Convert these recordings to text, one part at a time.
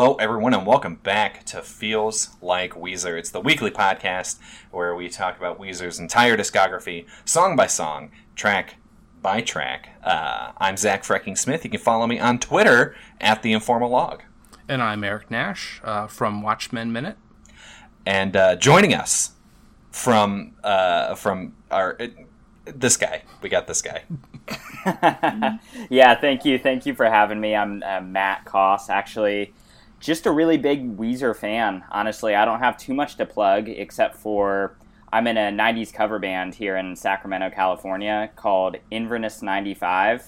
Hello, everyone, and welcome back to Feels Like Weezer. It's the weekly podcast where we talk about Weezer's entire discography, song by song, track by track. Uh, I'm Zach Frecking Smith. You can follow me on Twitter at the Informal Log. And I'm Eric Nash uh, from Watchmen Minute. And uh, joining us from uh, from our this guy, we got this guy. yeah, thank you, thank you for having me. I'm uh, Matt Koss, actually just a really big Weezer fan. Honestly, I don't have too much to plug except for I'm in a 90s cover band here in Sacramento, California called Inverness 95.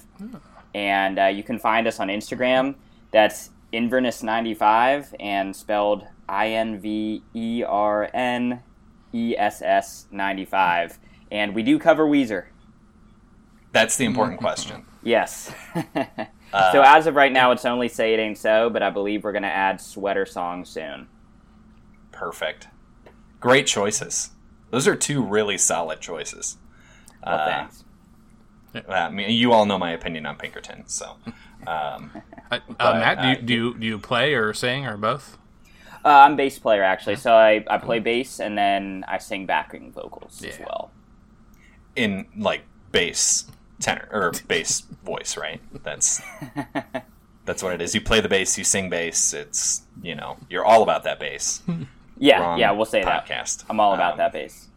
And uh, you can find us on Instagram. That's Inverness 95 and spelled I N V E R N E S S 95. And we do cover Weezer. That's the important question. Yes. Uh, so as of right now, it's only "Say It Ain't So," but I believe we're going to add "Sweater Song" soon. Perfect. Great choices. Those are two really solid choices. Well, uh, thanks. I mean, you all know my opinion on Pinkerton, so. Um, uh, uh Matt, do you, do you, do you play or sing or both? Uh, I'm bass player actually, so I, I play bass and then I sing backing vocals yeah. as well. In like bass tenor or bass voice, right? That's that's what it is. You play the bass, you sing bass. It's you know you're all about that bass. Yeah, Wrong yeah, we'll say podcast. that. I'm all about um, that bass.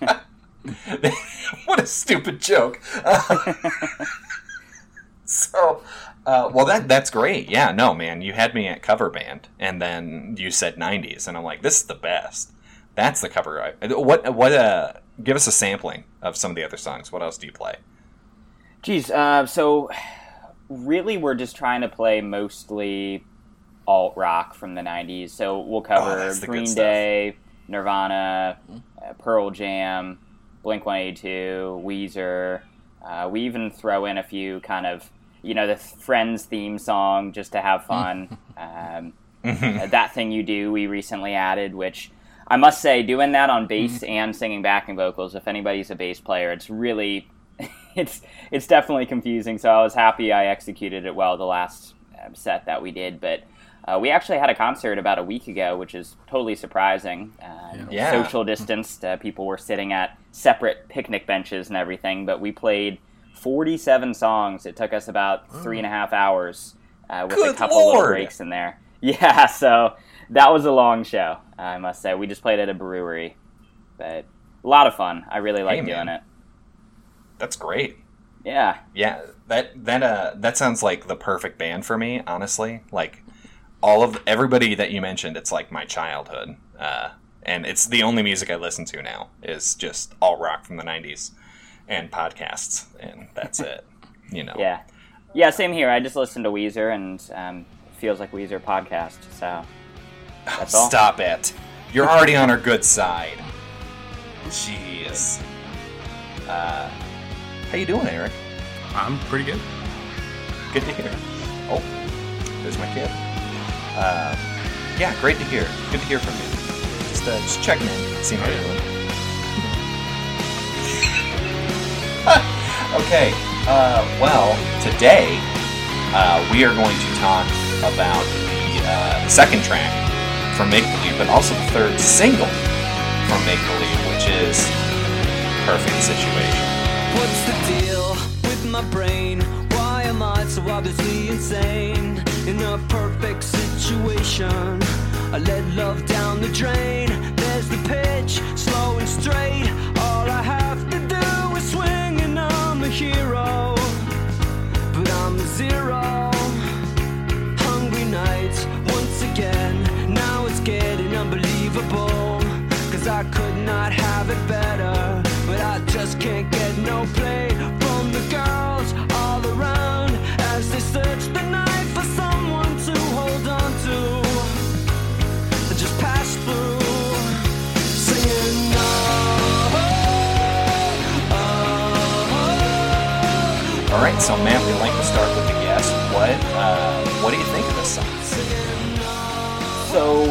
what a stupid joke. so, uh, well, that that's great. Yeah, no, man, you had me at cover band, and then you said '90s, and I'm like, this is the best. That's the cover. What what? Uh, give us a sampling of some of the other songs. What else do you play? Geez, uh, so really, we're just trying to play mostly alt rock from the '90s. So we'll cover oh, Green Day, Nirvana, uh, Pearl Jam, Blink 182, Weezer. Uh, we even throw in a few kind of, you know, the Friends theme song just to have fun. um, mm-hmm. that thing you do, we recently added, which I must say, doing that on bass mm-hmm. and singing backing vocals. If anybody's a bass player, it's really it's it's definitely confusing. So I was happy I executed it well the last um, set that we did, but. Uh, we actually had a concert about a week ago, which is totally surprising. Uh, yeah. Social distanced. Uh, people were sitting at separate picnic benches and everything, but we played 47 songs. It took us about three and a half hours uh, with Good a couple Lord. little breaks in there. Yeah, so that was a long show, I must say. We just played at a brewery, but a lot of fun. I really like hey, doing it. That's great. Yeah. Yeah, that that uh that sounds like the perfect band for me, honestly. Like all of everybody that you mentioned, it's like my childhood. Uh and it's the only music I listen to now is just all rock from the 90s and podcasts and that's it, you know. Yeah. Yeah, same here. I just listen to Weezer and um, feels like Weezer podcast, so that's all. Stop it. You're already on our good side. Jeez. Uh how you doing, Eric? I'm pretty good. Good to hear. Oh, there's my kid. Uh, yeah, great to hear. Good to hear from you. Just, uh, just checking in, seeing how you're doing. okay. Uh, well, today uh, we are going to talk about the, uh, the second track from Make Believe, but also the third single from Make Believe, which is Perfect Situation. What's the deal with my brain? Why am I so obviously insane? In a perfect situation, I let love down the drain. There's the pitch, slow and straight. All I have to do is swing, and I'm a hero. But I'm a zero. Hungry nights, once again. Now it's getting unbelievable. So Matt, we like to start with the guest. What uh, what do you think of this song? So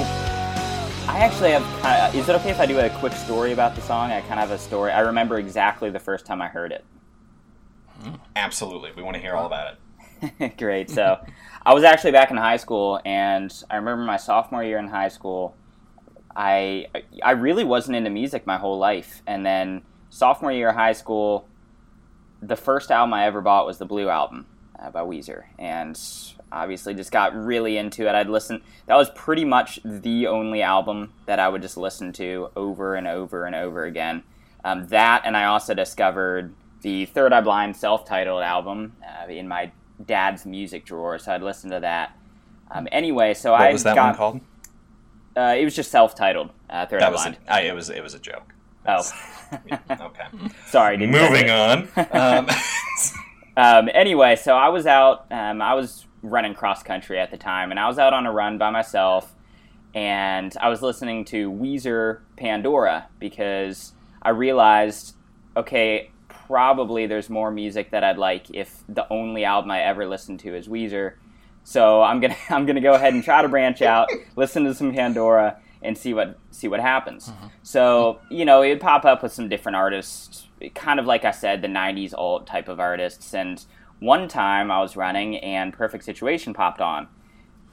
I actually have. Kind of, is it okay if I do a quick story about the song? I kind of have a story. I remember exactly the first time I heard it. Absolutely, we want to hear all about it. Great. So, I was actually back in high school, and I remember my sophomore year in high school. I I really wasn't into music my whole life, and then sophomore year of high school, the first album I ever bought was the Blue album uh, by Weezer, and obviously just got really into it. I'd listen. That was pretty much the only album that I would just listen to over and over and over again. Um, that, and I also discovered the Third Eye Blind self-titled album uh, in my dad's music drawer, so I'd listen to that. Um, anyway, so what I was that got, one called? Uh, it was just self-titled. Uh, Third That Eye was Blind. a, I, it was it was a joke. oh, Okay. sorry. Moving on. Um, Um, anyway, so I was out. Um, I was running cross country at the time, and I was out on a run by myself, and I was listening to Weezer Pandora because I realized, okay, probably there's more music that I'd like if the only album I ever listened to is Weezer. So I'm gonna I'm gonna go ahead and try to branch out, listen to some Pandora, and see what see what happens. Mm-hmm. So you know it'd pop up with some different artists, kind of like I said, the '90s alt type of artists. And one time I was running and Perfect Situation popped on,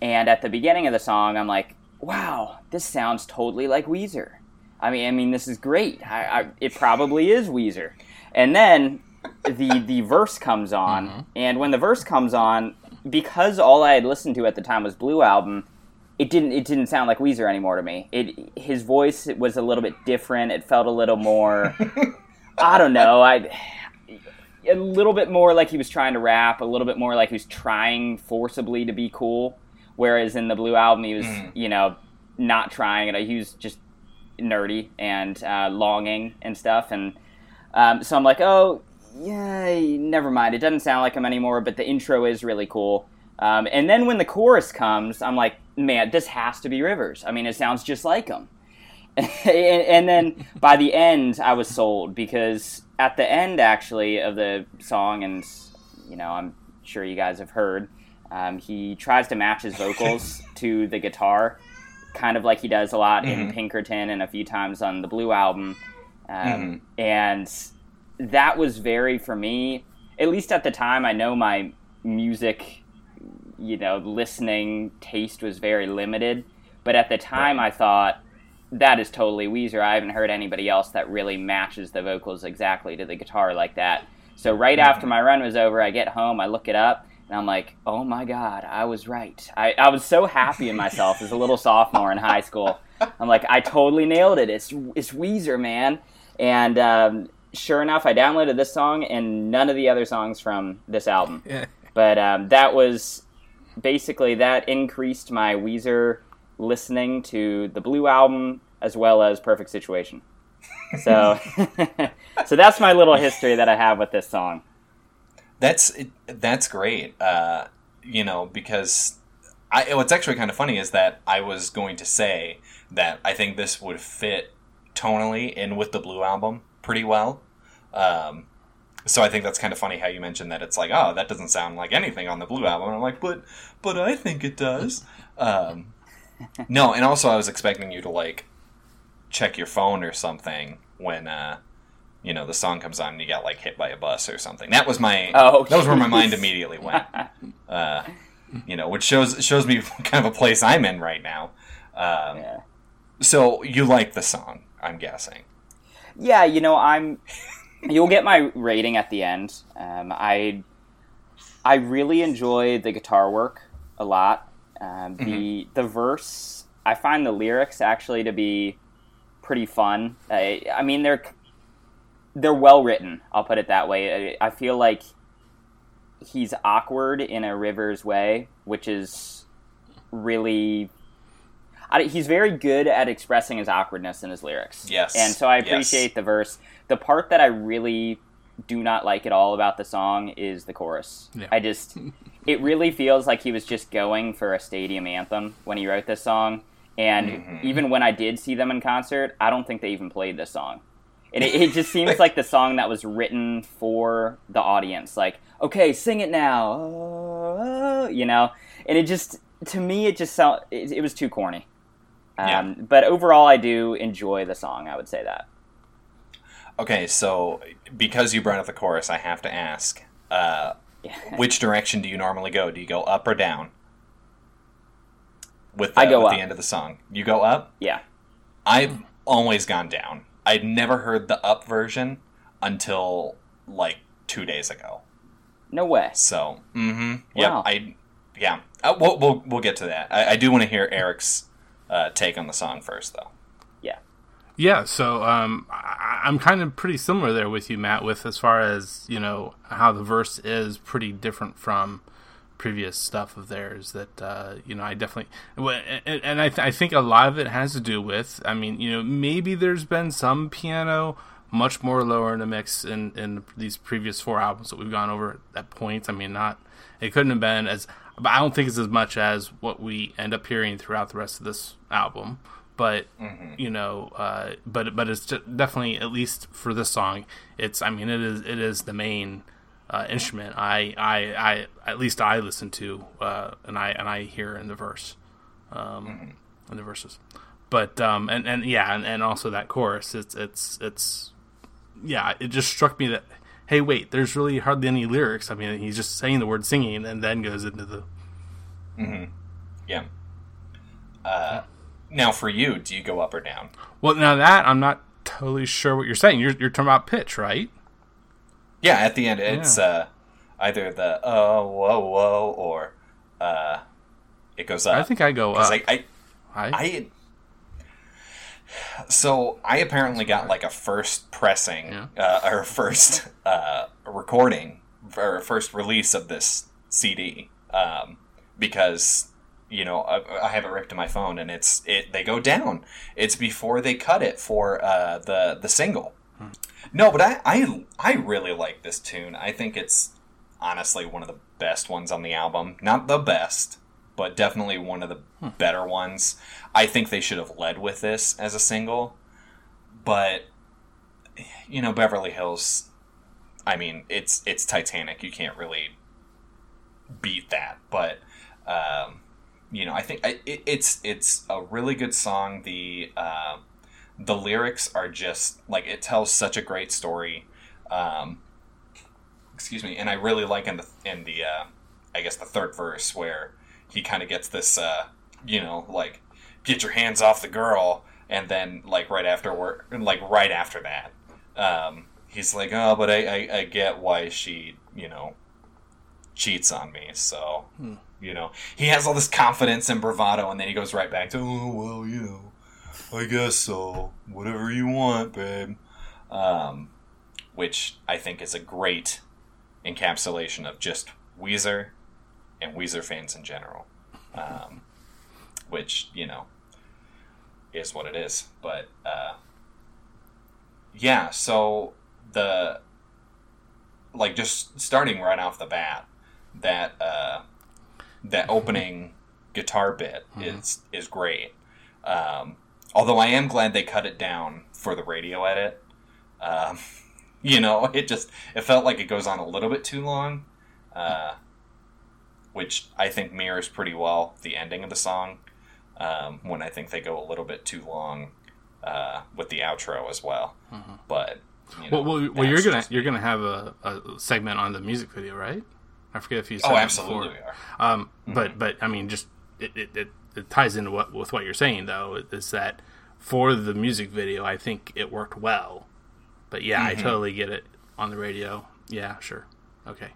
and at the beginning of the song I'm like, wow, this sounds totally like Weezer. I mean, I mean this is great. I, I, it probably is Weezer. And then the the verse comes on, mm-hmm. and when the verse comes on, because all I had listened to at the time was Blue album, it didn't it didn't sound like Weezer anymore to me. It his voice was a little bit different. It felt a little more I don't know. I a little bit more like he was trying to rap, a little bit more like he was trying forcibly to be cool. Whereas in the Blue album, he was you know not trying it. He was just nerdy and uh, longing and stuff. And um, so I'm like, oh yeah, never mind. It doesn't sound like him anymore. But the intro is really cool. Um, and then when the chorus comes, I'm like, man, this has to be Rivers. I mean, it sounds just like him. and, and then by the end, I was sold because at the end, actually, of the song, and you know, I'm sure you guys have heard, um, he tries to match his vocals to the guitar, kind of like he does a lot in Pinkerton and a few times on the Blue album. Um, And that was very, for me, at least at the time, I know my music, you know, listening taste was very limited. But at the time, I thought, that is totally Weezer. I haven't heard anybody else that really matches the vocals exactly to the guitar like that. So right after my run was over, I get home, I look it up, and I'm like, oh my god, I was right. I, I was so happy in myself as a little sophomore in high school. I'm like, I totally nailed it. It's it's Weezer, man. And um, sure enough, I downloaded this song and none of the other songs from this album. But um, that was basically that increased my Weezer listening to the Blue album as well as Perfect Situation. So, so that's my little history that I have with this song. That's that's great. Uh, you know, because I what's actually kind of funny is that I was going to say that I think this would fit tonally in with the Blue album pretty well. Um, so I think that's kind of funny how you mentioned that it's like, oh, that doesn't sound like anything on the Blue album. And I'm like, but but I think it does. Um, no, and also I was expecting you to like check your phone or something when uh, you know the song comes on and you got like hit by a bus or something. That was my Oh, that was where my mind immediately went. Uh, you know, which shows shows me kind of a place I'm in right now. Um, Yeah. So you like the song, I'm guessing. Yeah, you know, I'm. You'll get my rating at the end. Um, I I really enjoy the guitar work a lot. Um, the the verse, I find the lyrics actually to be pretty fun. I, I mean, they're they're well written. I'll put it that way. I, I feel like he's awkward in a Rivers way, which is really. I, he's very good at expressing his awkwardness in his lyrics. Yes. And so I Yes. appreciate the verse. The part that I really do not like at all about the song is the chorus. Yeah. I just it really feels like he was just going for a stadium anthem when he wrote this song. And Mm-hmm. even when I did see them in concert, I don't think they even played this song. And it, it just seems like the song that was written for the audience. Like, okay, sing it now, oh, oh," you know. And it just, to me, it just sound, it, it was too corny. Um, Yeah. But overall, I do enjoy the song. I would say that. Okay, so because you brought up the chorus, I have to ask: uh, Yeah. Which direction do you normally go? Do you go up or down? With the, I go with up. the end of the song, you go up. Yeah. I've always gone down. I'd never heard the up version until like two days ago. No way. So, mm-hmm. Yep. Wow. I, yeah. Uh, we'll, we'll we'll get to that. I, I do want to hear Eric's uh, take on the song first, though. Yeah. Yeah. So, um, I, I'm kind of pretty similar there with you, Matt. With as far as you know how the verse is pretty different from previous stuff of theirs that uh, you know I definitely and, and I, th- I think a lot of it has to do with I mean you know maybe there's been some piano much more lower in the mix in, in these previous four albums that we've gone over at points. I mean, not it couldn't have been as, but I don't think it's as much as what we end up hearing throughout the rest of this album. But mm-hmm. you know, uh, but but it's definitely at least for this song, it's I mean it is it is the main uh, instrument I, I I at least I listen to uh, and I and I hear in the verse, um, mm-hmm. in the verses but um and and yeah and, and also that chorus it's it's it's yeah, it just struck me that hey, wait, there's really hardly any lyrics. I mean, he's just saying the word singing and then goes into the. Mm-hmm. Yeah. Uh, now, for you, do you go up or down? Well, now that I'm not totally sure what you're saying. You're you're talking about pitch, right? Yeah, at the end, it's yeah. uh, either the oh whoa whoa or uh, it goes up. I think I go up. I, I, I so I apparently got like a first pressing yeah. uh, or first uh, recording or first release of this CD um, because you know I, I, have it ripped to my phone and it's it they go down. It's before they cut it for uh, the the single. Hmm. No, but I, I I really like this tune. I think it's honestly one of the best ones on the album. Not the best, but definitely one of the hmm. better ones. I think they should have led with this as a single, but you know Beverly Hills. I mean, it's it's Titanic. You can't really beat that, but um, you know, I think it, it's it's a really good song. The uh, the lyrics are just like it tells such a great story. Um, excuse me, and I really like in the in the uh, I guess the third verse where he kind of gets this, uh, you know, like get your hands off the girl, and then like right after work, like right after that, um, he's like, oh, but I, I, I get why she, you know, cheats on me. So, hmm. you know, he has all this confidence and bravado, and then he goes right back to, oh, well, you know, I guess so. Whatever you want, babe. Um, which I think is a great encapsulation of just Weezer and Weezer fans in general, um, which you know is what it is. But uh, yeah, so the like just starting right off the bat, that uh, that opening guitar bit mm-hmm. is is great. Um, although I am glad they cut it down for the radio edit. Um, you know, it just it felt like it goes on a little bit too long. Uh, which I think mirrors pretty well the ending of the song. Um, when I think they go a little bit too long uh, with the outro as well. Mm-hmm. But you know, well, well, well you're gonna you're gonna have a, a, segment on the music video, right? I forget if you said. Oh, absolutely. Um, mm-hmm. But but I mean, just it, it, it, it ties into what with what you're saying though is that for the music video, I think it worked well. But yeah, mm-hmm. I totally get it on the radio. Yeah, sure. Okay.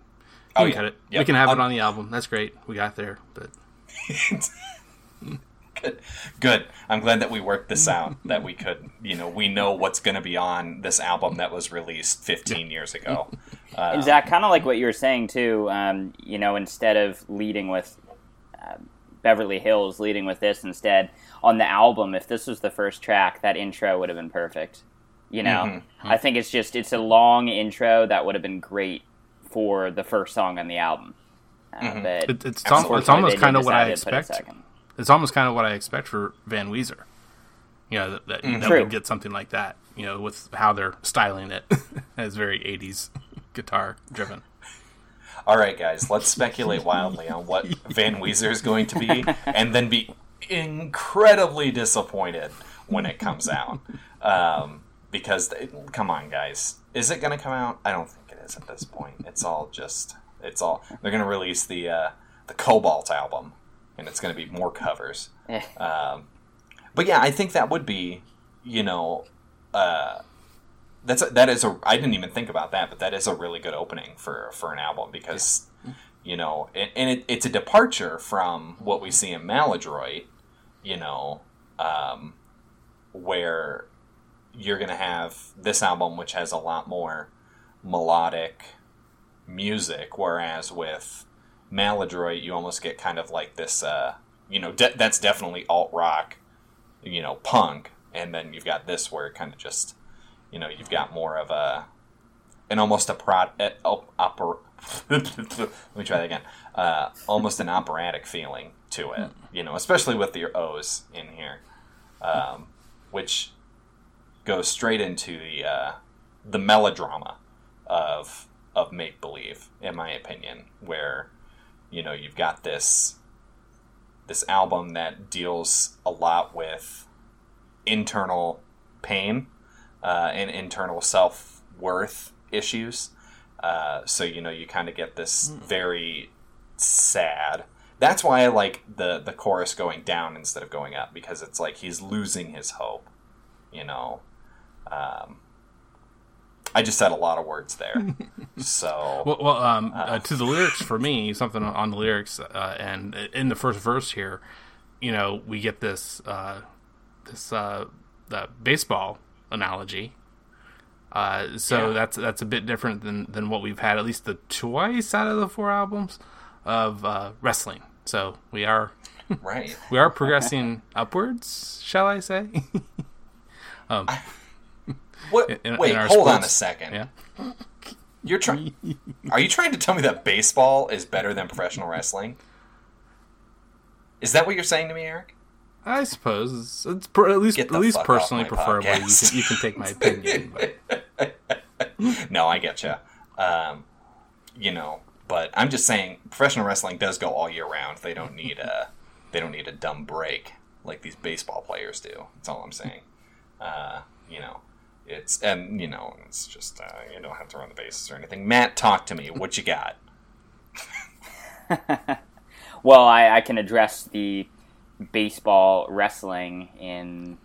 Oh, we yeah. it. Yep. We can have um, it on the album. That's great. We got there, but good. Good. I'm glad that we worked this out. that we could, you know, we know what's going to be on this album that was released 15 years ago. Um, and Zach, kind of like what you were saying too. Um, you know, instead of leading with uh, Beverly Hills, leading with this instead on the album. If this was the first track, that intro would have been perfect. You know, mm-hmm. I think it's just it's a long intro that would have been great for the first song on the album. Uh, mm-hmm. But it, it's, it's almost kind of what I expect. It's almost kind of what I expect for Van Weezer. You know that, that, mm-hmm. that we get something like that. You know, with how they're styling it, as very '80s guitar driven. All right, guys, let's speculate wildly on what Van Weezer is going to be, and then be incredibly disappointed when it comes out. Um, because, come on, guys, is it going to come out? I don't at this point. It's all just It's all they're going to release the uh, the Cobalt album, and it's going to be more covers. Eh. um, but yeah, I think that would be, you know, uh, that's a, that is a. I didn't even think about that, but that is a really good opening for for an album because, you know, and, and it, it's a departure from what we see in Maladroit, you know, um, where you're going to have this album, which has a lot more melodic music, whereas with Maladroit, you almost get kind of like this, uh, you know, de- that's definitely alt rock, you know, punk, and then you've got this where it kind of just, you know, you've got more of a, an almost a prod, uh, opera. Let me try that again. Uh, almost an operatic feeling to it, you know, especially with the O's in here, um, which goes straight into the uh, the melodrama of of make believe, in my opinion, where you know you've got this this album that deals a lot with internal pain uh, and internal self worth issues. Uh, so you know you kind of get this very sad. That's why I like the the chorus going down instead of going up because it's like he's losing his hope. You know, um, I just said a lot of words there. so Well, well um, uh, to the lyrics for me, something on the lyrics, uh, and in the first verse here, you know, we get this uh, this uh, the baseball analogy. Uh, so Yeah. that's that's a bit different than than what we've had at least the twice out of the four albums of uh, wrestling. So we are right. we are progressing upwards, shall I say? What? in- wait, in hold on a second. yeah. You're trying. Are you trying to tell me that baseball is better than professional wrestling? Is that what you're saying to me, Eric? I suppose it's, it's per, at least at least personally my preferably you can, you can take my opinion. No, I get you. Um, you know, but I'm just saying, professional wrestling does go all year round. They don't need a they don't need a dumb break like these baseball players do. That's all I'm saying. Uh, you know, it's and you know, it's just uh, you don't have to run the bases or anything. Matt, talk to me. What you got? Well, I, I can address the baseball wrestling in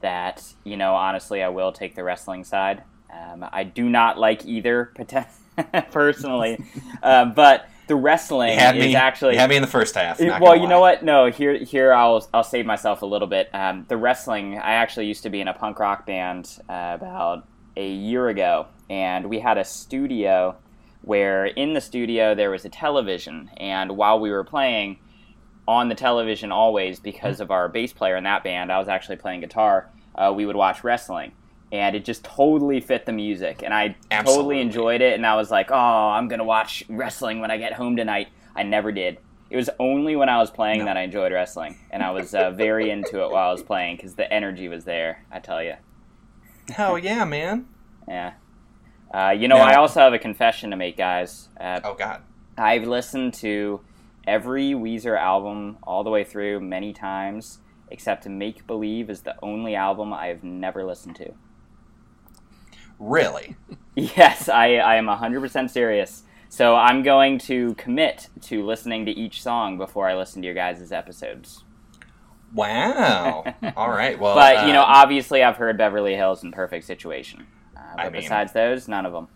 that, you know, honestly, I will take the wrestling side. Um, I do not like either personally, uh, but the wrestling You had is actually you had me in the first half. not well, you know what? No, here, here I'll I'll save myself a little bit. Um, the wrestling, I actually used to be in a punk rock band uh, about a year ago, and we had a studio where in the studio there was a television, and while we were playing on the television, always because of our bass player in that band, I was actually playing guitar. Uh, we would watch wrestling. And it just totally fit the music, and I Absolutely. totally enjoyed it. And I was like, "Oh, I'm gonna watch wrestling when I get home tonight." I never did. It was only when I was playing that I enjoyed wrestling, and I was uh, very into it while I was playing because the energy was there. I tell you, Hell yeah, man. yeah. Uh, you know, Now- I also have a confession to make, guys. Uh, Oh god. I've listened to every Weezer album all the way through many times, except "Make Believe" is the only album I have never listened to. Really? Yes, I, I am 100% serious. So I'm going to commit to listening to each song before I listen to your guys' episodes. Wow. All right. Well, But, you know, uh, obviously I've heard Beverly Hills and Perfect Situation. Uh, but I mean- besides those, none of them.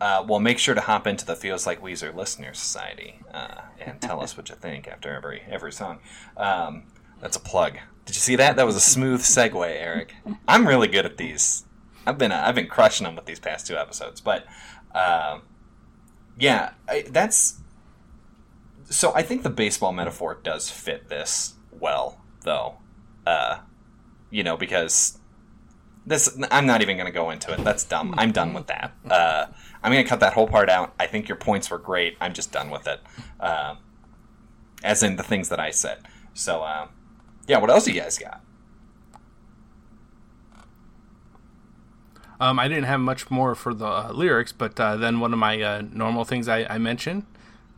uh, well, make sure to hop into the Feels Like Weezer Listener Society uh, and tell us what you think after every every song. Um, that's a plug. Did you see that? That was a smooth segue, Eric. I'm really good at these. I've been uh, I've been crushing them with these past two episodes, but um yeah, I, that's. So I think the baseball metaphor does fit this well, though. Uh, you know, because this I'm not even going to go into it. That's dumb. I'm done with that. Uh, I'm going to cut that whole part out. I think your points were great. I'm just done with it. Uh, as in the things that I said. So, uh, yeah. What else do you guys got? Um, I didn't have much more for the uh, lyrics, but uh, then one of my uh, normal things I, I mentioned,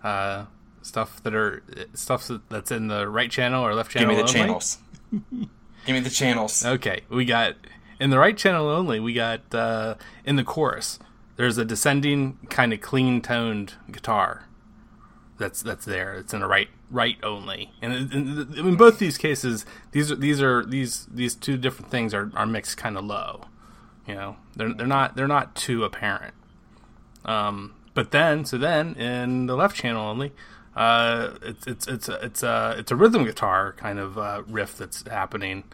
uh, stuff that are stuff that's in the right channel or left channel. Give me the only. channels. Give me the channels. Okay, we got in the right channel only. We got uh, in the chorus. there's a descending kind of clean toned guitar that's that's there. It's in a right right only, and in, in both these cases, these are these are these these two different things are, are mixed kind of low. You know, they're they're not they're not too apparent. Um, but then so then in the left channel only, uh, it's it's it's a, it's a it's a rhythm guitar kind of uh, riff that's happening.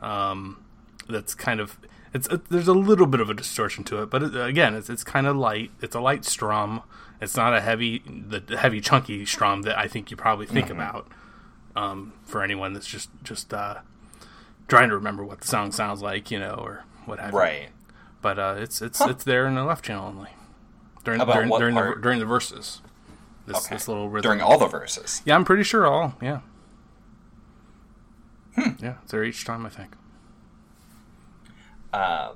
Um, that's kind of it's it, there's a little bit of a distortion to it, but it, again, it's it's kind of light. It's a light strum. It's not a heavy the heavy chunky strum that I think you probably think mm-hmm. about. Um, for anyone that's just just uh, trying to remember what the song sounds like, you know, or what have right. you. But uh, it's it's huh. it's there in the left channel only during during, during the during the verses. This, okay. this little rhythm. during all the verses. Yeah, I'm pretty sure all. Yeah. Hmm. Yeah, it's there each time I think. Uh,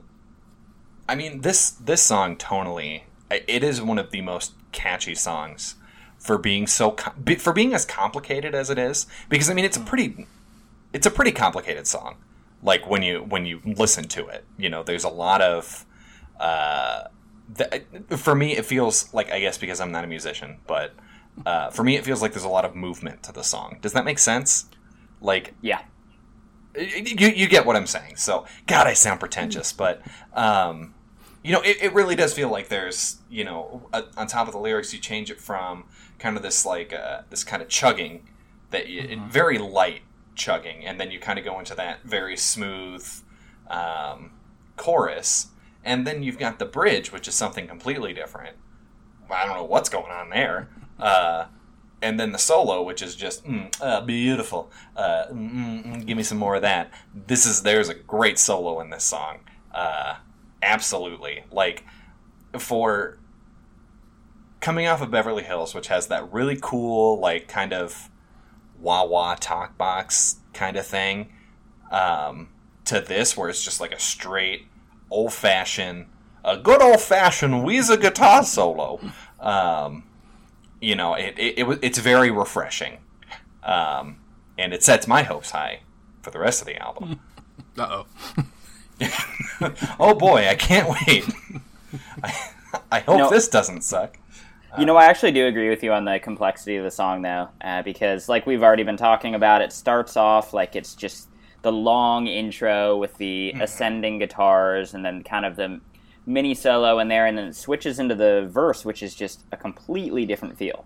I mean this this song tonally, it is one of the most catchy songs for being so for being as complicated as it is. Because I mean, it's a pretty it's a pretty complicated song. Like when you when you listen to it, you know, there's a lot of. Uh, the, for me, it feels like I guess because I'm not a musician, but uh, for me, it feels like there's a lot of movement to the song. Does that make sense? Like, yeah, you, you get what I'm saying. So, God, I sound pretentious, but um, you know, it, it really does feel like there's you know, a, on top of the lyrics, you change it from kind of this like uh, this kind of chugging that you, mm-hmm. very light chugging, and then you kind of go into that very smooth um, chorus, and then you've got the bridge, which is something completely different. I don't know what's going on there. Uh, and then the solo, which is just mm, uh, beautiful. Uh, mm, mm, mm, give me some more of that. This is there's a great solo in this song. Uh, absolutely, like for coming off of Beverly Hills, which has that really cool, like kind of wah wah talk box kind of thing, um, to this where it's just like a straight old fashioned, a good old fashioned Weezer guitar solo. Um, you know, it, it, it it's very refreshing, um, and it sets my hopes high for the rest of the album. Uh oh. oh boy, I can't wait. I, I hope no, this doesn't suck. You know, I actually do agree with you on the complexity of the song, though, uh, because like we've already been talking about, it starts off like it's just the long intro with the mm-hmm. ascending guitars, and then kind of the mini solo in there, and then it switches into the verse, which is just a completely different feel.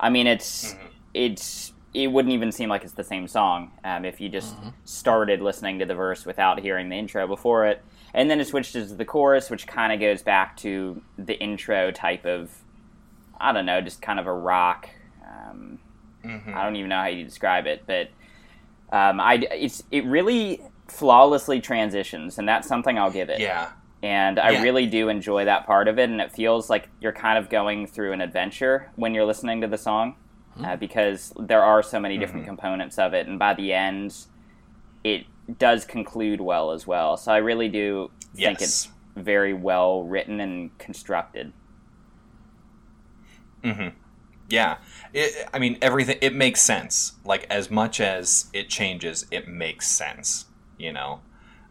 I mean, it's mm-hmm. it's it wouldn't even seem like it's the same song um, if you just mm-hmm. started listening to the verse without hearing the intro before it, and then it switches to the chorus, which kind of goes back to the intro type of I don't know, just kind of a rock. Um, mm-hmm. I don't even know how you describe it, but um, I it's it really flawlessly transitions, and that's something I'll give it. Yeah and I yeah. really do enjoy that part of it. And it feels like you're kind of going through an adventure when you're listening to the song, mm-hmm. uh, because there are so many different mm-hmm. components of it, and by the end, it does conclude well as well. So I really do think yes. it's very well written and constructed. Mm-hmm. Yeah, it, I mean everything. It makes sense. Like as much as it changes, it makes sense. You know,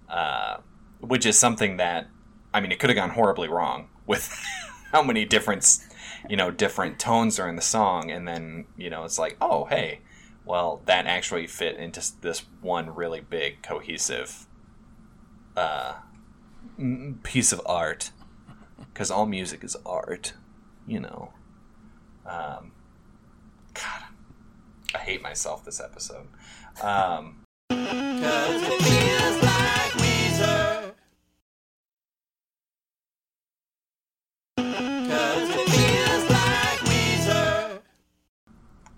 uh, which is something that I mean, it could have gone horribly wrong with how many different, you know, different tones are in the song, and then you know, it's like, oh, hey, well, that actually fit into this one really big cohesive uh, piece of art, because all music is art, you know. Um, God, I hate myself this episode. Um,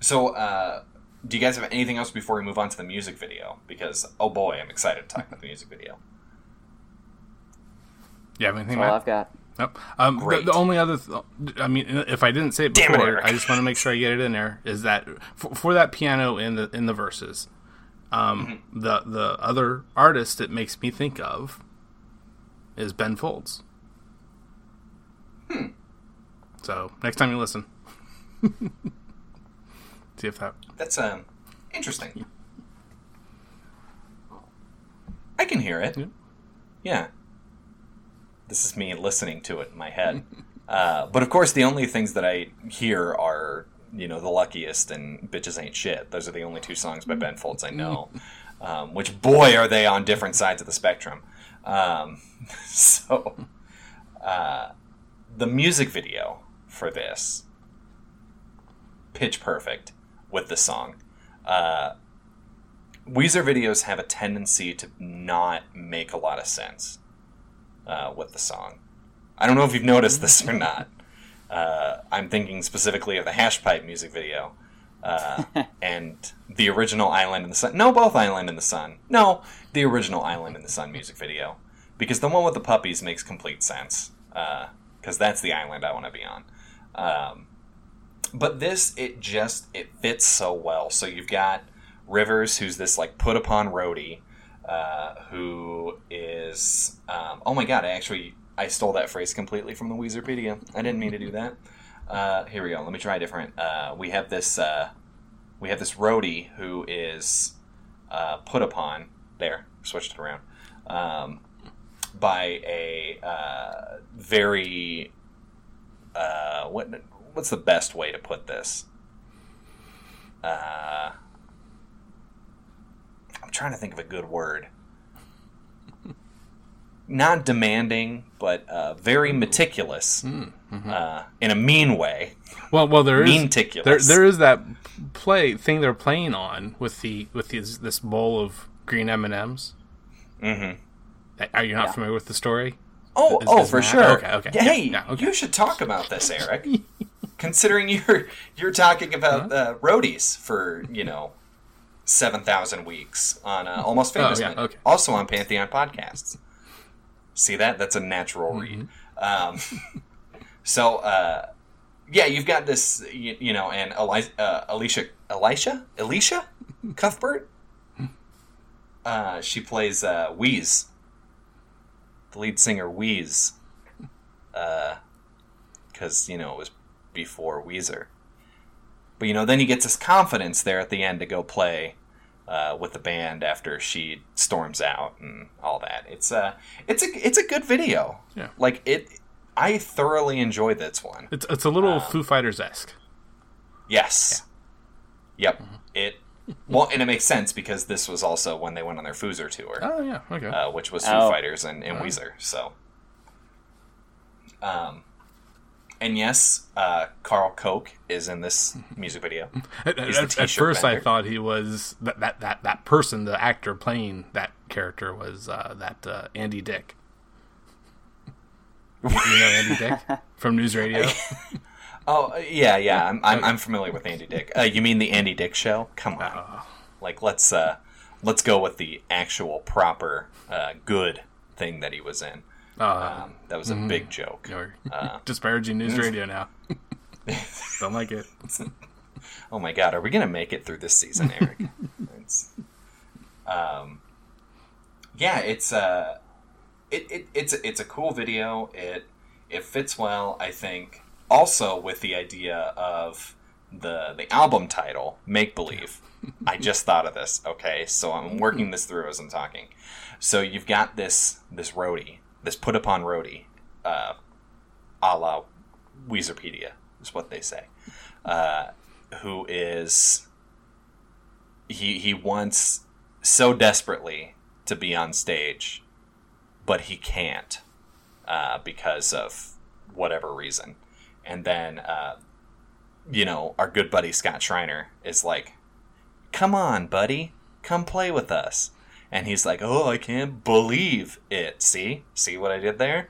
So, uh, do you guys have anything else before we move on to the music video? Because oh boy, I'm excited to talk about the music video. You have anything? That's all I've got. Nope. Um, the, the, only other, th- I mean, if I didn't say it before, it, I just want to make sure I get it in there. Is that for, for that piano in the in the verses? Um, mm-hmm. The the other artist it makes me think of is Ben Folds. Hmm. So next time you listen. See if that. That's um interesting. I can hear it. Yeah. yeah. This is me listening to it in my head. Uh, but of course, the only things that I hear are you know the luckiest and bitches ain't shit. Those are the only two songs by Ben Folds I know. Um, which boy are they on different sides of the spectrum. Um, so uh, the music video for this pitch perfect with the song. Uh, Weezer videos have a tendency to not make a lot of sense uh, with the song. I don't know if you've noticed this or not. Uh, I'm thinking specifically of the Hashpipe music video uh, and the original Island in the Sun. No, both Island in the Sun. No, the original Island in the Sun music video. Because the one with the puppies makes complete sense. Because uh, that's the island I want to be on. Um, but this, it just, it fits so well. So you've got Rivers, who's this like put upon roadie, uh, who is, um, oh my god, I actually I stole that phrase completely from the Weezerpedia. I didn't mean to do that. Uh, here we go. Let me try a different. Uh, we have this. Uh, we have this roadie who is uh, put upon. There, switched it around. Um, by a uh, very uh, what what's the best way to put this? I'm trying to think of a good word not demanding, but uh, very meticulous mm, mm-hmm. uh, in a mean way. Well, well, there is there, there is that play thing they're playing on with the with these, this bowl of green M and M's. Mm-hmm. Are you not yeah. familiar with the story? Oh, is, oh, is for sure. Okay, okay. Hey, yeah, okay. you should talk about this, Eric. Considering you're you're talking about uh, roadies for you know seven thousand weeks on uh, almost famous, oh, yeah, okay. also on Pantheon podcasts. See that? That's a natural mm-hmm. read. Um, so, uh, yeah, you've got this, you, you know, and Eli- uh, Alicia, Elisha, Alicia Cuthbert. Uh, she plays uh, Wheeze, the lead singer Wheeze, because uh, you know it was before Weezer. But you know, then he gets his confidence there at the end to go play uh, with the band after she storms out and all that. It's a uh, it's a it's a good video. Yeah, like it. I thoroughly enjoy this one. It's it's a little um, Foo Fighters esque. Yes. Yeah. Yep. Mm-hmm. It well, and it makes sense because this was also when they went on their Foozer tour. Oh yeah, okay. Uh, which was Foo oh. Fighters and, and oh. Weezer. So, um, and yes, uh, Karl Koch is in this music video. At, at, at first, I thought he was that, that that that person, the actor playing that character, was uh, that uh, Andy Dick. you know Andy Dick from News Radio. oh yeah, yeah, I'm, I'm, I'm familiar with Andy Dick. Uh, you mean the Andy Dick Show? Come on, oh. like let's uh, let's go with the actual proper uh, good thing that he was in. Uh, um, that was a mm-hmm. big joke. Uh, disparaging news radio now. Don't like it. oh my god, are we gonna make it through this season, Eric? it's, um, yeah, it's uh, it, it it's it's a cool video. It it fits well, I think. Also, with the idea of the the album title, "Make Believe." I just thought of this. Okay, so I'm working this through as I'm talking. So you've got this this roadie this put upon roadie, uh, a la Weezerpedia is what they say, uh, who is he he wants so desperately to be on stage, but he can't uh, because of whatever reason, and then uh, you know our good buddy Scott Shriner is like, "Come on, buddy, come play with us." And he's like, "Oh, I can't believe it. See, see what I did there?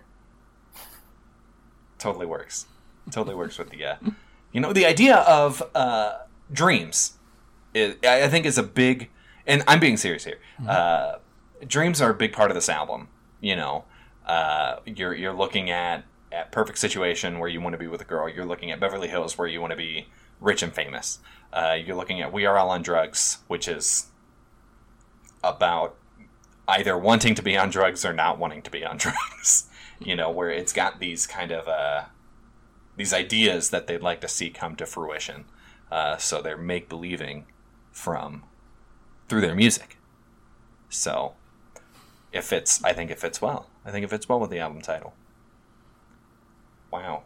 Totally works. Totally works with the, uh, you know, the idea of uh, dreams. Is, I think is a big, and I'm being serious here. Mm-hmm. Uh, dreams are a big part of this album. You know, uh, you're you're looking at at perfect situation where you want to be with a girl. You're looking at Beverly Hills where you want to be rich and famous. Uh, you're looking at We Are All on Drugs, which is about either wanting to be on drugs or not wanting to be on drugs. you know, where it's got these kind of uh, these ideas that they'd like to see come to fruition. Uh, so they're make believing from through their music. So it fits. I think it fits well. I think it fits well with the album title. Wow.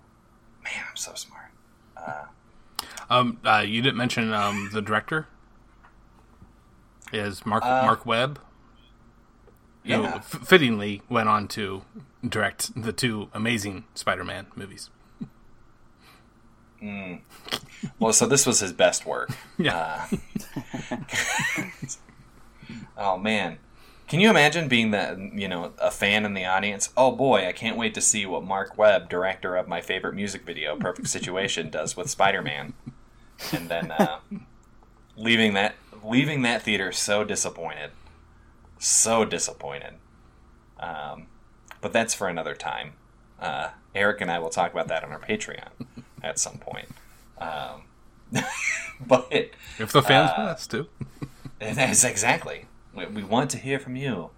Man, I'm so smart. Uh, um, uh, you didn't mention um, the director is Mark uh, Marc Webb. Yeah. Who fittingly went on to direct the two amazing Spider-Man movies. Mm. Well, so this was his best work. Yeah. Uh, oh man, can you imagine being that you know a fan in the audience? Oh boy, I can't wait to see what Marc Webb, director of my favorite music video, "Perfect Situation," does with Spider-Man, and then uh, leaving that leaving that theater so disappointed, so disappointed. Um, but that's for another time. Uh, Eric and I will talk about that on our Patreon at some point. Um, but if the fans uh, want us to, that's exactly. We, we, want to hear from you.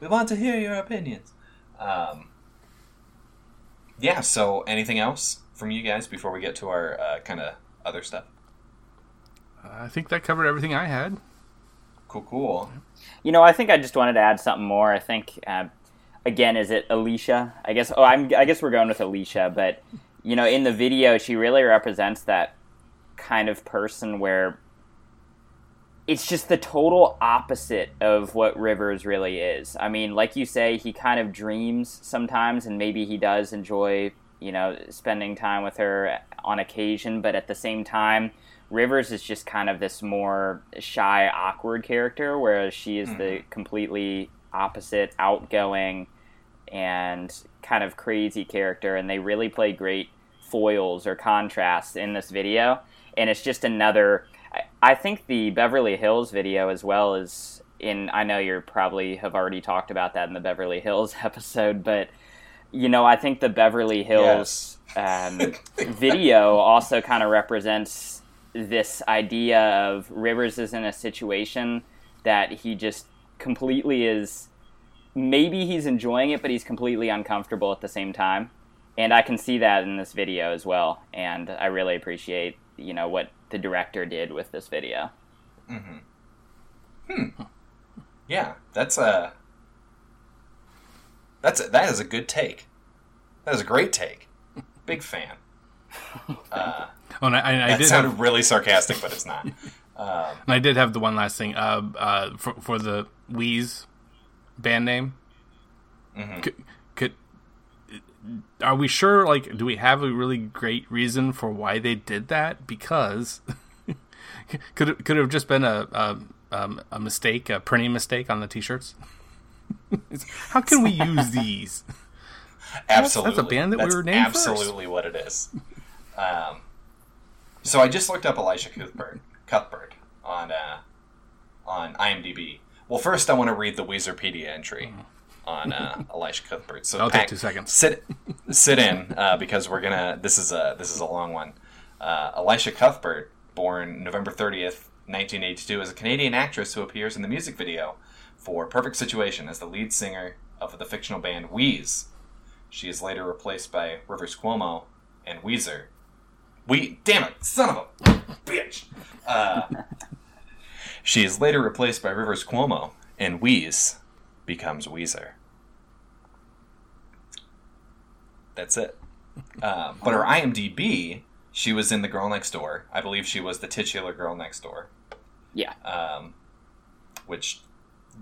We want to hear your opinions. Um, yeah. So, anything else from you guys before we get to our uh, kind of other stuff? I think that covered everything I had. Cool, cool. You know, I think I just wanted to add something more. I think, uh, again, is it Alicia? I guess. Oh, I'm. I guess we're going with Alicia, but you know, in the video, she really represents that kind of person where it's just the total opposite of what Rivers really is. I mean, like you say, he kind of dreams sometimes, and maybe he does enjoy, you know, spending time with her on occasion, but at the same time, Rivers is just kind of this more shy, awkward character, whereas she is mm-hmm. the completely opposite, outgoing, and kind of crazy character. And they really play great foils or contrasts in this video. And it's just another. I think the Beverly Hills video, as well as in, I know you probably have already talked about that in the Beverly Hills episode, but you know, I think the Beverly Hills yes. um, video also kind of represents this idea of Rivers is in a situation that he just completely is maybe he's enjoying it, but he's completely uncomfortable at the same time. And I can see that in this video as well. And I really appreciate, you know, what the director did with this video. Mm-hmm. Hmm. Yeah, that's a that's a, that is a good take. That is a great take. Big fan. Uh, Oh, and I, and I that did sounded have, really sarcastic, but it's not. Um, and I did have the one last thing uh, uh, for for the Wheeze band name. Mm-hmm. Could, could are we sure? Like, do we have a really great reason for why they did that? Because could it could have just been a, a um, a mistake, a printing mistake on the t-shirts. How can we use these? Absolutely, that's, that's a band that That's we were named. Absolutely, first. what it is. Um, so I just looked up Elisha Cuthbert, Cuthbert on uh, on IMDb. Well, first I want to read the Weezerpedia entry on uh, Elisha Cuthbert. So I'll Pack, take two seconds. Sit sit in uh, because we're gonna. This is a this is a long one. Uh, Elisha Cuthbert, born November thirtieth, nineteen eighty two, is a Canadian actress who appears in the music video for "Perfect Situation" as the lead singer of the fictional band Wheeze. She is later replaced by Rivers Cuomo and Weezer we damn it, son of a bitch. Uh, she is later replaced by Rivers Cuomo, and Wheeze becomes Weezer. That's it. Uh, but her IMDb, she was in The Girl Next Door. I believe she was the titular girl next door. Yeah. Um, which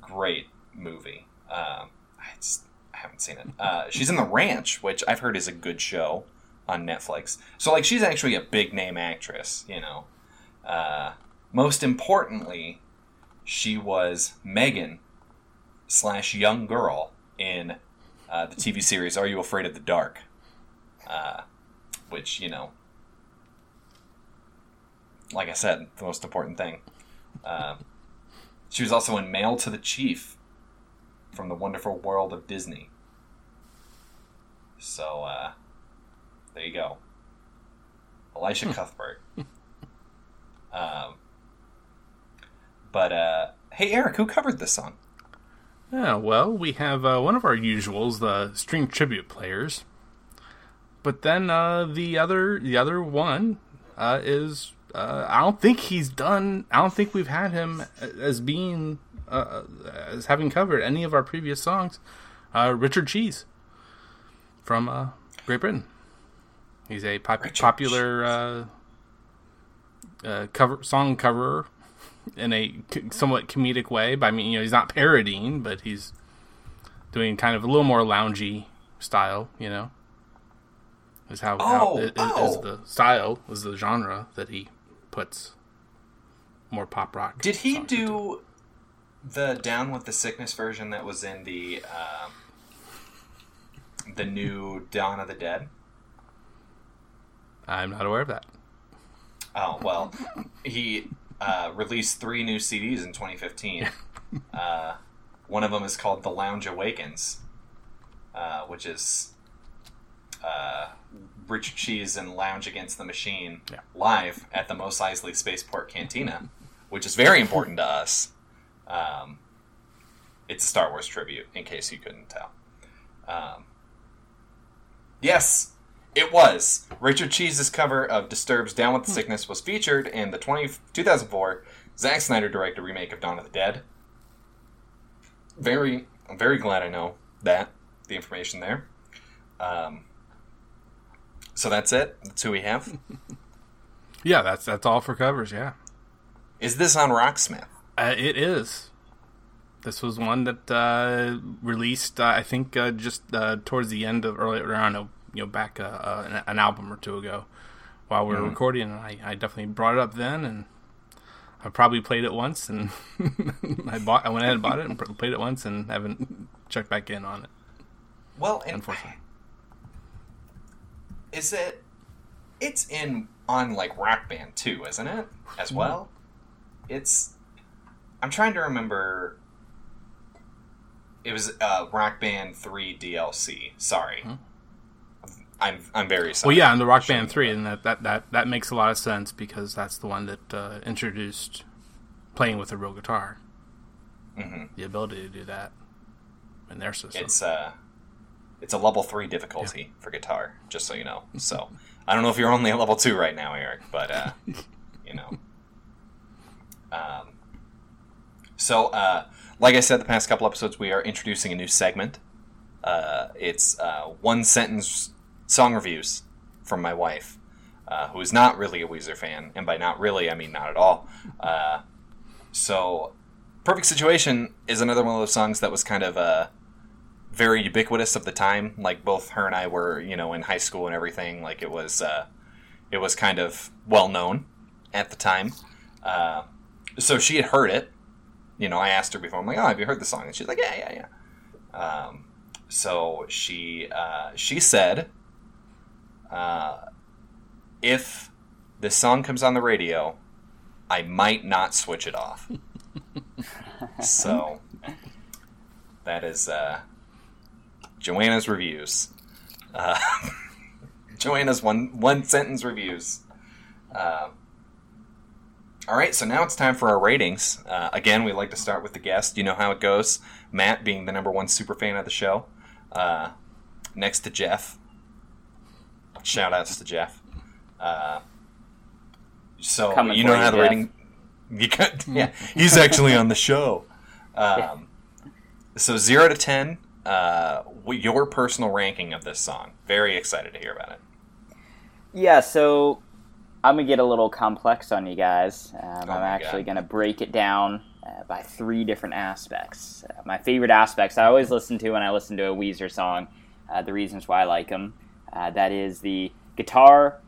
great movie. Um, I, just, I haven't seen it. Uh, she's in The Ranch, which I've heard is a good show on Netflix. So like she's actually a big name actress, you know. Uh, most importantly, she was Megan slash young girl in uh, the TV series Are You Afraid of the Dark? Uh, which you know, like I said, the most important thing. Uh, she was also in Mail to the Chief from the Wonderful World of Disney. So uh, there you go. Elisha hmm. Cuthbert. um, but uh, hey, Eric, who covered this song? Yeah, well, we have uh, one of our usuals, the string tribute players. But then uh, the other, the other one uh, is uh, I don't think he's done. I don't think we've had him as being uh, as having covered any of our previous songs. Uh, Richard Cheese from uh, Great Britain. He's a pop- popular uh, uh, cover song coverer in a somewhat comedic way. But I mean, you know, he's not parodying, but he's doing kind of a little more loungy style. You know, is how, oh, how is, oh. is the style is the genre that he puts more pop rock. Did he do the Down with the Sickness version that was in the uh, the new Dawn of the Dead? I'm not aware of that. Oh well, he uh, released three new CDs in 2015. uh, one of them is called The Lounge Awakens, uh, which is uh, Richard Cheese and Lounge Against the Machine yeah. live at the Mos Eisley Spaceport Cantina, which is very important to us. Um, it's a Star Wars tribute, in case you couldn't tell. Um, yes, it was. Richard Cheese's cover of Disturbed's Down with the hmm. Sickness was featured in the 20, 2004 Zack Snyder directed remake of Dawn of the Dead. Very, I'm very glad I know that, the information there. Um, so that's it. That's who we have. yeah, that's that's all for covers. Yeah. Is this on Rocksmith? Uh, it is. This was one that uh, released, uh, I think, uh, just uh, towards the end of early, around you know, back uh, an, an, album or two ago, while we were mm-hmm. recording. And I, I definitely brought it up then, and I probably played it once, and I bought, I went ahead and bought it and played it once, and haven't checked back in on it. Well, unfortunately, is it? It's in on like Rock Band too, isn't it? As hmm. well. It's. I'm trying to remember. It was uh, Rock Band Three DLC. Sorry. Hmm. I'm I'm very sorry. Well, yeah, and the Rock Band Three, and that, that that that makes a lot of sense because that's the one that uh, introduced playing with a real guitar. Mm-hmm. The ability to do that in their system. It's uh, it's a level three difficulty yeah. for guitar, just so you know. So I don't know if you're only at level two right now, Eric, but uh, you know. Um, so, uh, like I said, the past couple episodes, we are introducing a new segment. Uh, it's uh, one sentence song reviews from my wife, uh, who is not really a Weezer fan, and by not really, I mean not at all. Uh, so, Perfect Situation is another one of those songs that was kind of uh, very ubiquitous of the time. Like both her and I were, you know, in high school and everything. Like it was, uh, it was kind of well known at the time. Uh, so she had heard it. You know, I asked her before. I'm like, "Oh, have you heard the song?" And she's like, "Yeah, yeah, yeah." Um, so she uh, she said, uh, "If the song comes on the radio, I might not switch it off." so that is uh, Joanna's reviews. Uh, Joanna's one one sentence reviews. Uh, all right, so now it's time for our ratings. Uh, again, we like to start with the guest. You know how it goes. Matt being the number one super fan of the show. Uh, next to Jeff. Shout outs to Jeff. Uh, so Coming you know how the rating. You got, yeah, he's actually on the show. Um, so zero to ten uh, your personal ranking of this song. Very excited to hear about it. Yeah, so I'm gonna get a little complex on you guys. Um, oh I'm actually God. gonna break it down uh, by three different aspects. Uh, my favorite aspects I always listen to when I listen to a Weezer song. Uh, the reasons why I like them. Uh, that is the guitar,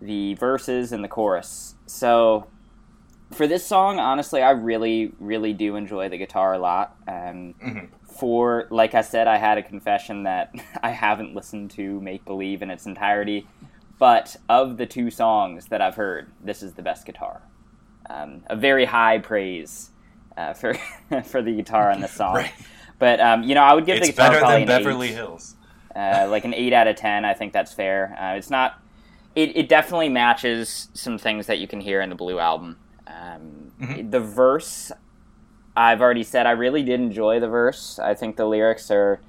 the verses, and the chorus. So for this song, honestly, I really, really do enjoy the guitar a lot. Um, mm-hmm for like I said, I had a confession that I haven't listened to Make Believe in its entirety, but of the two songs that I've heard, this is the best guitar. Um, a very high praise uh, for for the guitar on this song. right. But um, you know, I would give it's the guitar better than Beverly eight, Hills. Uh, like an eight out of ten. I think that's fair. Uh, it's not. It, it definitely matches some things that you can hear in the Blue album. Um, mm-hmm. The verse I've already said I really did enjoy the verse. I think the lyrics are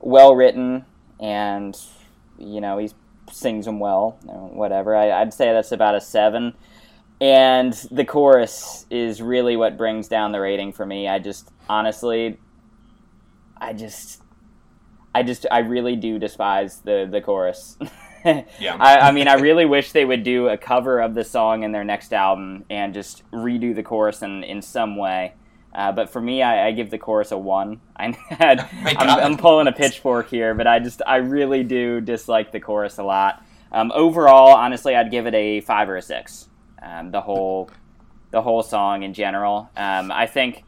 well written, and you know he sings them well. Whatever. I, would say that's about a seven. And the chorus is really what brings down the rating for me. I just honestly, I just, I just, I really do despise the the chorus. yeah. I, I, mean, I really wish they would do a cover of the song in their next album and just redo the chorus in, in some way. Uh, but for me, I, I, give the chorus a one. I had, oh I'm, I'm, pulling a pitchfork here, but I just I really do dislike the chorus a lot. Um, overall, honestly, I'd give it a five or a six. Um, the whole the whole song in general. Um, I think,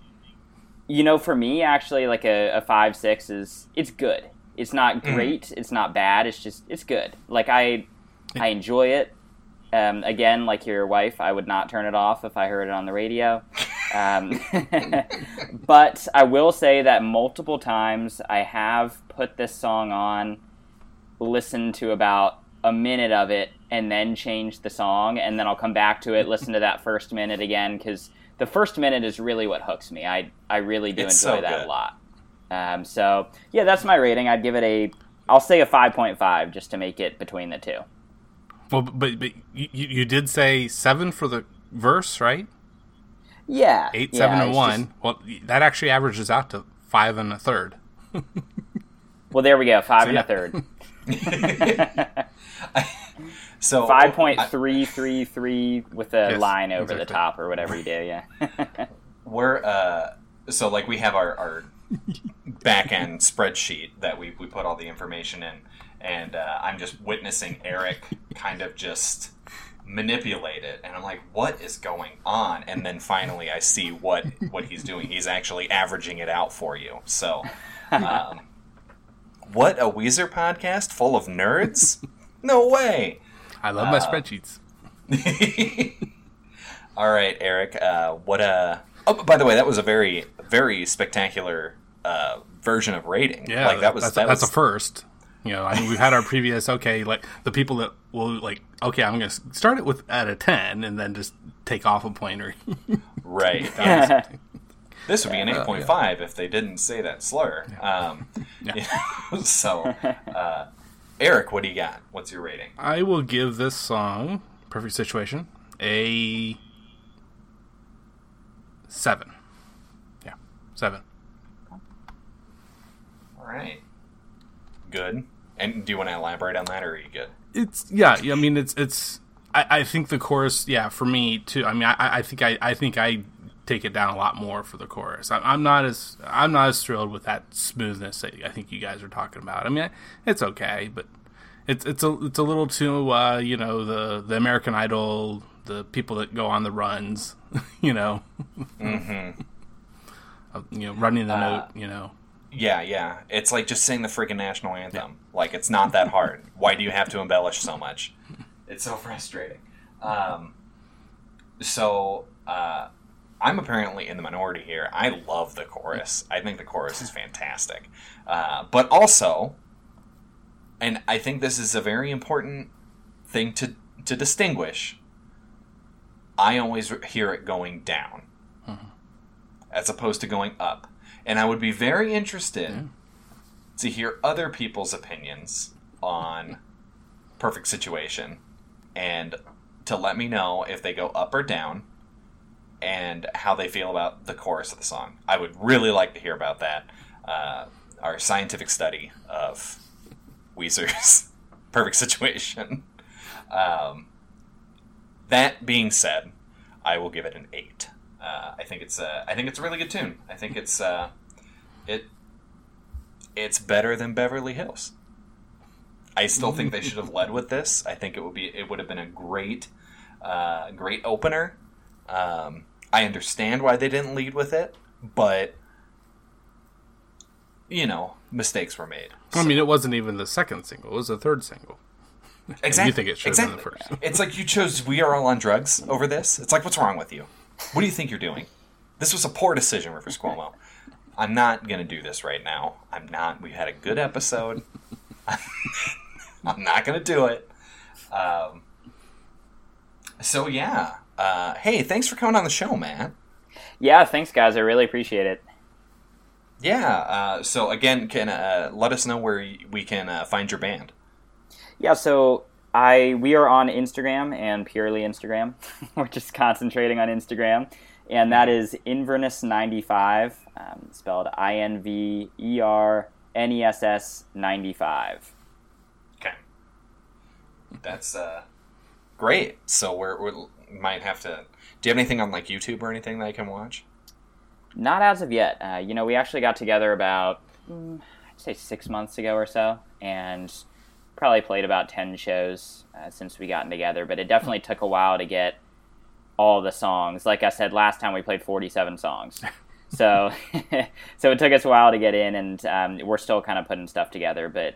you know, for me, actually, like a, a five six is it's good. It's not mm-hmm. great. Mm. It's not bad. It's just it's good. Like I I enjoy it. Um, again, like your wife, I would not turn it off if I heard it on the radio. Um, but I will say that multiple times I have put this song on, listened to about a minute of it, and then change the song, and then I'll come back to it, listen to that first minute again, because the first minute is really what hooks me. I I really do it's enjoy so that good. a lot. Um, so yeah, that's my rating. I'd give it a, I'll say a five point five just to make it between the two. Well, but but you you did say seven for the verse, right? Yeah, eight, seven, yeah, and one. Just... Well, that actually averages out to five and a third. well, there we go, five so, and yeah. a third. so five point three three three with a yes, line over exactly. the top or whatever you do. Yeah. We're uh, so like we have our our back end spreadsheet that we we put all the information in, and uh, I'm just witnessing Eric kind of just manipulate it and i'm like what is going on and then finally i see what what he's doing he's actually averaging it out for you so um, what a Weezer podcast full of nerds? no way. I love my uh, spreadsheets. all right, Eric. Uh, what a. Oh, by the way, that was a very, very spectacular uh, version of rating. Yeah, like that was that's, that that's was... a first. You know, I mean, we've had our previous okay, like the people that will like okay, I'm going to start it with at a ten and then just take off a pointer. right. This would be an 8.5 yeah. if they didn't say that slur. Um, so, uh, Eric, what do you got? What's your rating? I will give this song, Perfect Situation, a 7. Yeah, 7. All right. Good. And do you want to elaborate on that, or are you good? It's yeah. I mean, it's it's. I, I think the chorus, yeah, for me too. I mean, I, I think I, I think I take it down a lot more for the chorus. I, am not as I'm not as thrilled with that smoothness that I think you guys are talking about. I mean, it's okay, but it's it's a it's a little too uh, you know the the American Idol, the people that go on the runs, you know, mm-hmm. you know, running the uh, note, you know. Yeah, yeah. It's like just sing the freaking national anthem. Yeah. Like it's not that hard. Why do you have to embellish so much? It's so frustrating. Um, so uh, I'm apparently in the minority here. I love the chorus. I think the chorus is fantastic. Uh, but also, and I think this is a very important thing to, to distinguish, I always hear it going down mm-hmm. as opposed to going up. And I would be very interested yeah. to hear other people's opinions on Perfect Situation and to let me know if they go up or down and how they feel about the chorus of the song. I would really like to hear about that. Uh, our scientific study of Weezer's perfect situation. Um, that being said, I will give it an eight. Uh, I think it's a, I think it's a really good tune. I think it's uh, it it's better than Beverly Hills. I still think they should have led with this. I think it would be it would have been a great uh, great opener. Um, I understand why they didn't lead with it, but you know, mistakes were made. So. I mean, it wasn't even the second single; it was the third single. Exactly. you think it should exactly. have been the first? it's like you chose "We Are All on Drugs" over this. It's like, what's wrong with you? What do you think you're doing? This was a poor decision, Rivers Cuomo. I'm not gonna do this right now. I'm not. We had a good episode. I'm not gonna do it. Um, so yeah, uh, hey, thanks for coming on the show, man. Yeah, thanks, guys. I really appreciate it. Yeah. Uh, so again, can uh, let us know where we can uh, find your band. Yeah. So I we are on Instagram and purely Instagram. We're just concentrating on Instagram, and that is Inverness ninety five, um, spelled I N V E R N E S S ninety five. Okay. That's uh, great. So we're, we might have to. Do you have anything on like YouTube or anything that I can watch? Not as of yet. Uh, you know, we actually got together about mm, I'd say six months ago or so, and probably played about ten shows uh, since we gotten together. But it definitely took a while to get all the songs. Like I said last time, we played forty-seven songs. so, so it took us a while to get in, and um, we're still kind of putting stuff together. But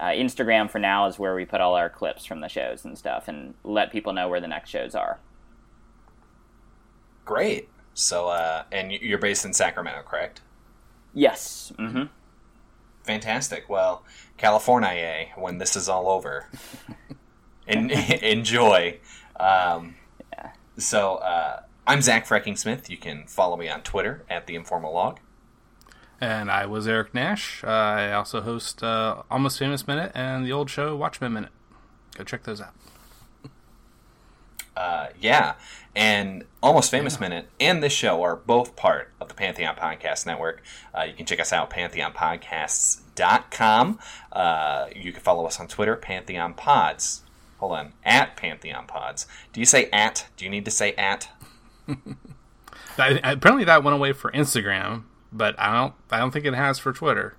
uh, Instagram for now is where we put all our clips from the shows and stuff, and let people know where the next shows are. Great. So, uh, and you're based in Sacramento, correct? Yes. Mm-hmm. Fantastic. Well, California, when this is all over, en- enjoy. Um, yeah. So, uh, I'm Zach Frecking Smith. You can follow me on Twitter at the Informal Log. And I was Eric Nash. Uh, I also host uh, Almost Famous Minute and the old show Watchmen Minute. Go check those out. Uh, yeah, and Almost Famous yeah. Minute and this show are both part of the Pantheon Podcast Network. Uh, you can check us out pantheonpodcasts.com. Uh, you can follow us on Twitter, Pantheon Pods. Hold on, at Pantheon Pods. Do you say at? Do you need to say at? Apparently, that went away for Instagram, but I don't. I don't think it has for Twitter.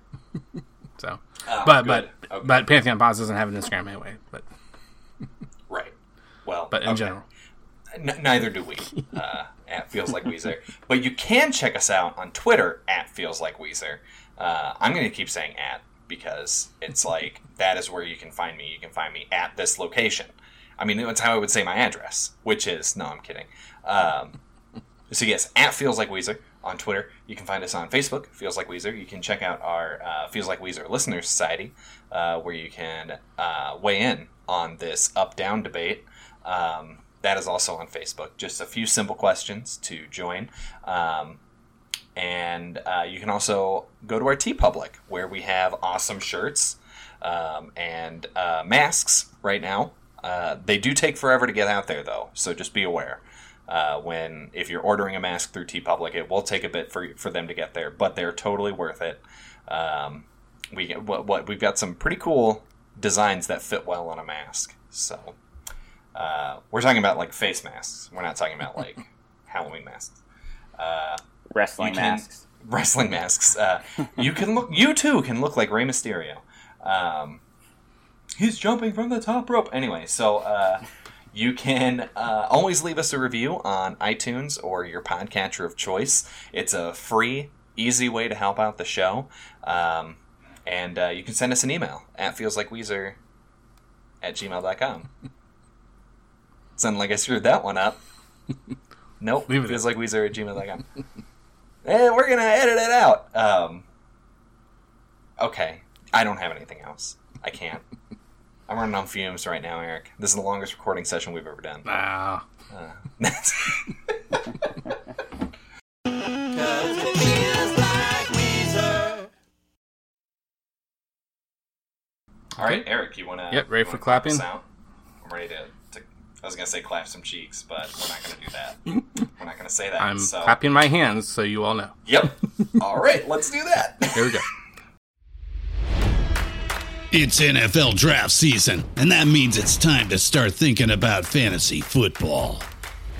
so, oh, but good. but okay. but Pantheon Pods doesn't have an Instagram anyway. But right. Well, but in okay. general, N- neither do we. Uh, at feels like Weezer, but you can check us out on Twitter at feels like Weezer. Uh, I'm going to keep saying at because it's like that is where you can find me. You can find me at this location. I mean, that's how I would say my address, which is no, I'm kidding. Um, so yes, at feels like Weezer on Twitter. You can find us on Facebook, Feels Like Weezer. You can check out our uh, Feels Like Weezer Listener Society, uh, where you can uh, weigh in on this up-down debate. Um, that is also on Facebook. Just a few simple questions to join. Um, and uh, you can also go to our T TeePublic, where we have awesome shirts um, and uh, masks right now. Uh, they do take forever to get out there, though, so just be aware. Uh, when if you're ordering a mask through T TeePublic, it will take a bit for for them to get there, but they're totally worth it. Um, we what, what we've got some pretty cool designs that fit well on a mask. So uh, we're talking about like face masks. We're not talking about like Halloween masks. Uh, wrestling can, masks. Wrestling masks. Uh, you can look. You too can look like Rey Mysterio. Um, he's jumping from the top rope. Anyway, so uh, you can uh, always leave us a review on iTunes or your podcatcher of choice. It's a free, easy way to help out the show. Um, and uh, you can send us an email at feelslikeweezer at gmail.com. Sounded like I screwed that one up. nope. Leave it feels like Weezer at gmail.com. and we're going to edit it out. Um, okay. I don't have anything else. I can't. I'm running on fumes right now, Eric. This is the longest recording session we've ever done. Wow. Uh, All right, Eric, you want to? Yep, ready for clapping. Sound? I'm ready to. I was gonna say clap some cheeks, but we're not gonna do that. we're not gonna say that. I'm so. clapping my hands, so you all know. Yep. all right, let's do that. Here we go. It's NFL draft season, and that means it's time to start thinking about fantasy football.